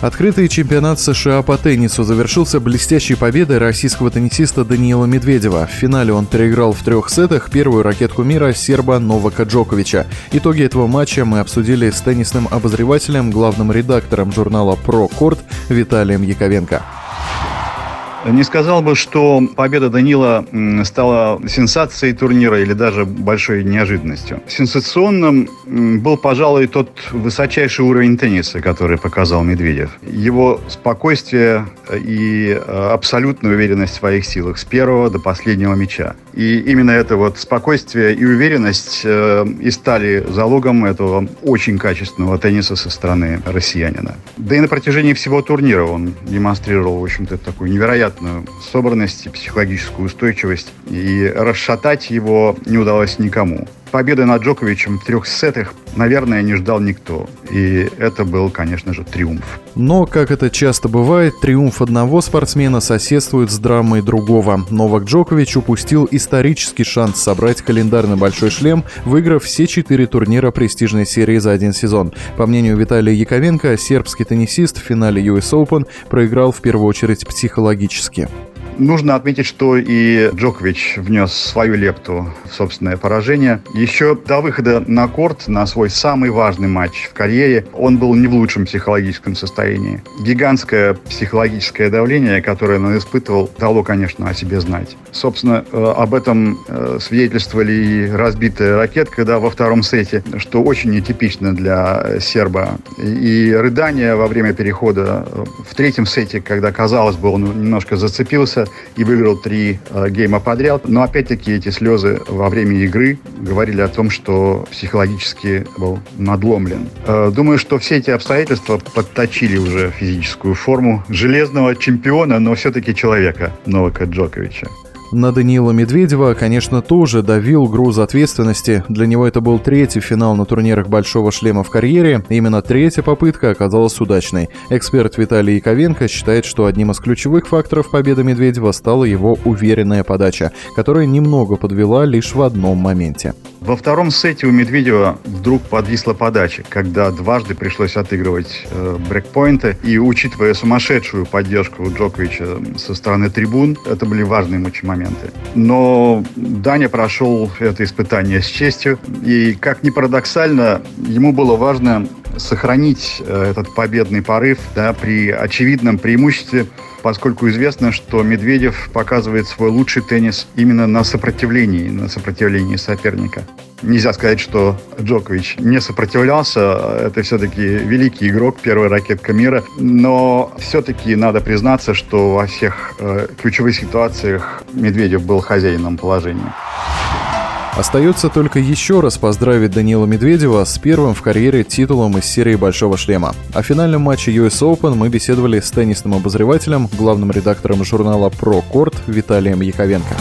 Открытый чемпионат США по теннису завершился блестящей победой российского теннисиста Даниила Медведева. В финале он переиграл в трех сетах первую ракетку мира серба Новака Джоковича. Итоги этого матча мы обсудили с теннисным обозревателем, главным редактором журнала «Про Корт» Виталием Яковенко. Не сказал бы, что победа Данила стала сенсацией турнира или даже большой неожиданностью. Сенсационным был, пожалуй, тот высочайший уровень тенниса, который показал Медведев. Его спокойствие и э, абсолютная уверенность в своих силах с первого до последнего мяча. И именно это вот спокойствие и уверенность э, и стали залогом этого очень качественного тенниса со стороны россиянина. Да и на протяжении всего турнира он демонстрировал, в общем-то, такую невероятную собранность и психологическую устойчивость. И расшатать его не удалось никому. Победы над Джоковичем в трех сетах, наверное, не ждал никто. И это был, конечно же, триумф. Но, как это часто бывает, триумф одного спортсмена соседствует с драмой другого. Новак Джокович упустил исторический шанс собрать календарный большой шлем, выиграв все четыре турнира престижной серии за один сезон. По мнению Виталия Яковенко, сербский теннисист в финале US Open проиграл в первую очередь психологически. Нужно отметить, что и Джокович внес свою лепту в собственное поражение. Еще до выхода на корт, на свой самый важный матч в карьере, он был не в лучшем психологическом состоянии. Гигантское психологическое давление, которое он испытывал, дало, конечно, о себе знать. Собственно, э, об этом э, свидетельствовали и разбитая ракетка да, во втором сете, что очень нетипично для серба. И рыдание во время перехода в третьем сете, когда, казалось бы, он немножко зацепился, и выиграл три э, гейма подряд. Но опять-таки эти слезы во время игры говорили о том, что психологически был надломлен. Э, думаю, что все эти обстоятельства подточили уже физическую форму железного чемпиона, но все-таки человека Новака Джоковича. На Даниила Медведева, конечно, тоже давил груз ответственности. Для него это был третий финал на турнирах «Большого шлема» в карьере. Именно третья попытка оказалась удачной. Эксперт Виталий Яковенко считает, что одним из ключевых факторов победы Медведева стала его уверенная подача, которая немного подвела лишь в одном моменте. Во втором сете у Медведева вдруг подвисла подача, когда дважды пришлось отыгрывать э, брекпоинты. И учитывая сумасшедшую поддержку Джоковича со стороны трибун, это были важные очень. Но Даня прошел это испытание с честью. И, как ни парадоксально, ему было важно сохранить э, этот победный порыв да, при очевидном преимуществе поскольку известно, что Медведев показывает свой лучший теннис именно на сопротивлении, на сопротивлении соперника. Нельзя сказать, что Джокович не сопротивлялся. Это все-таки великий игрок, первая ракетка мира. Но все-таки надо признаться, что во всех э, ключевых ситуациях Медведев был хозяином положения. Остается только еще раз поздравить Данила Медведева с первым в карьере титулом из серии «Большого шлема». О финальном матче US Open мы беседовали с теннисным обозревателем, главным редактором журнала «Про Корт» Виталием Яковенко.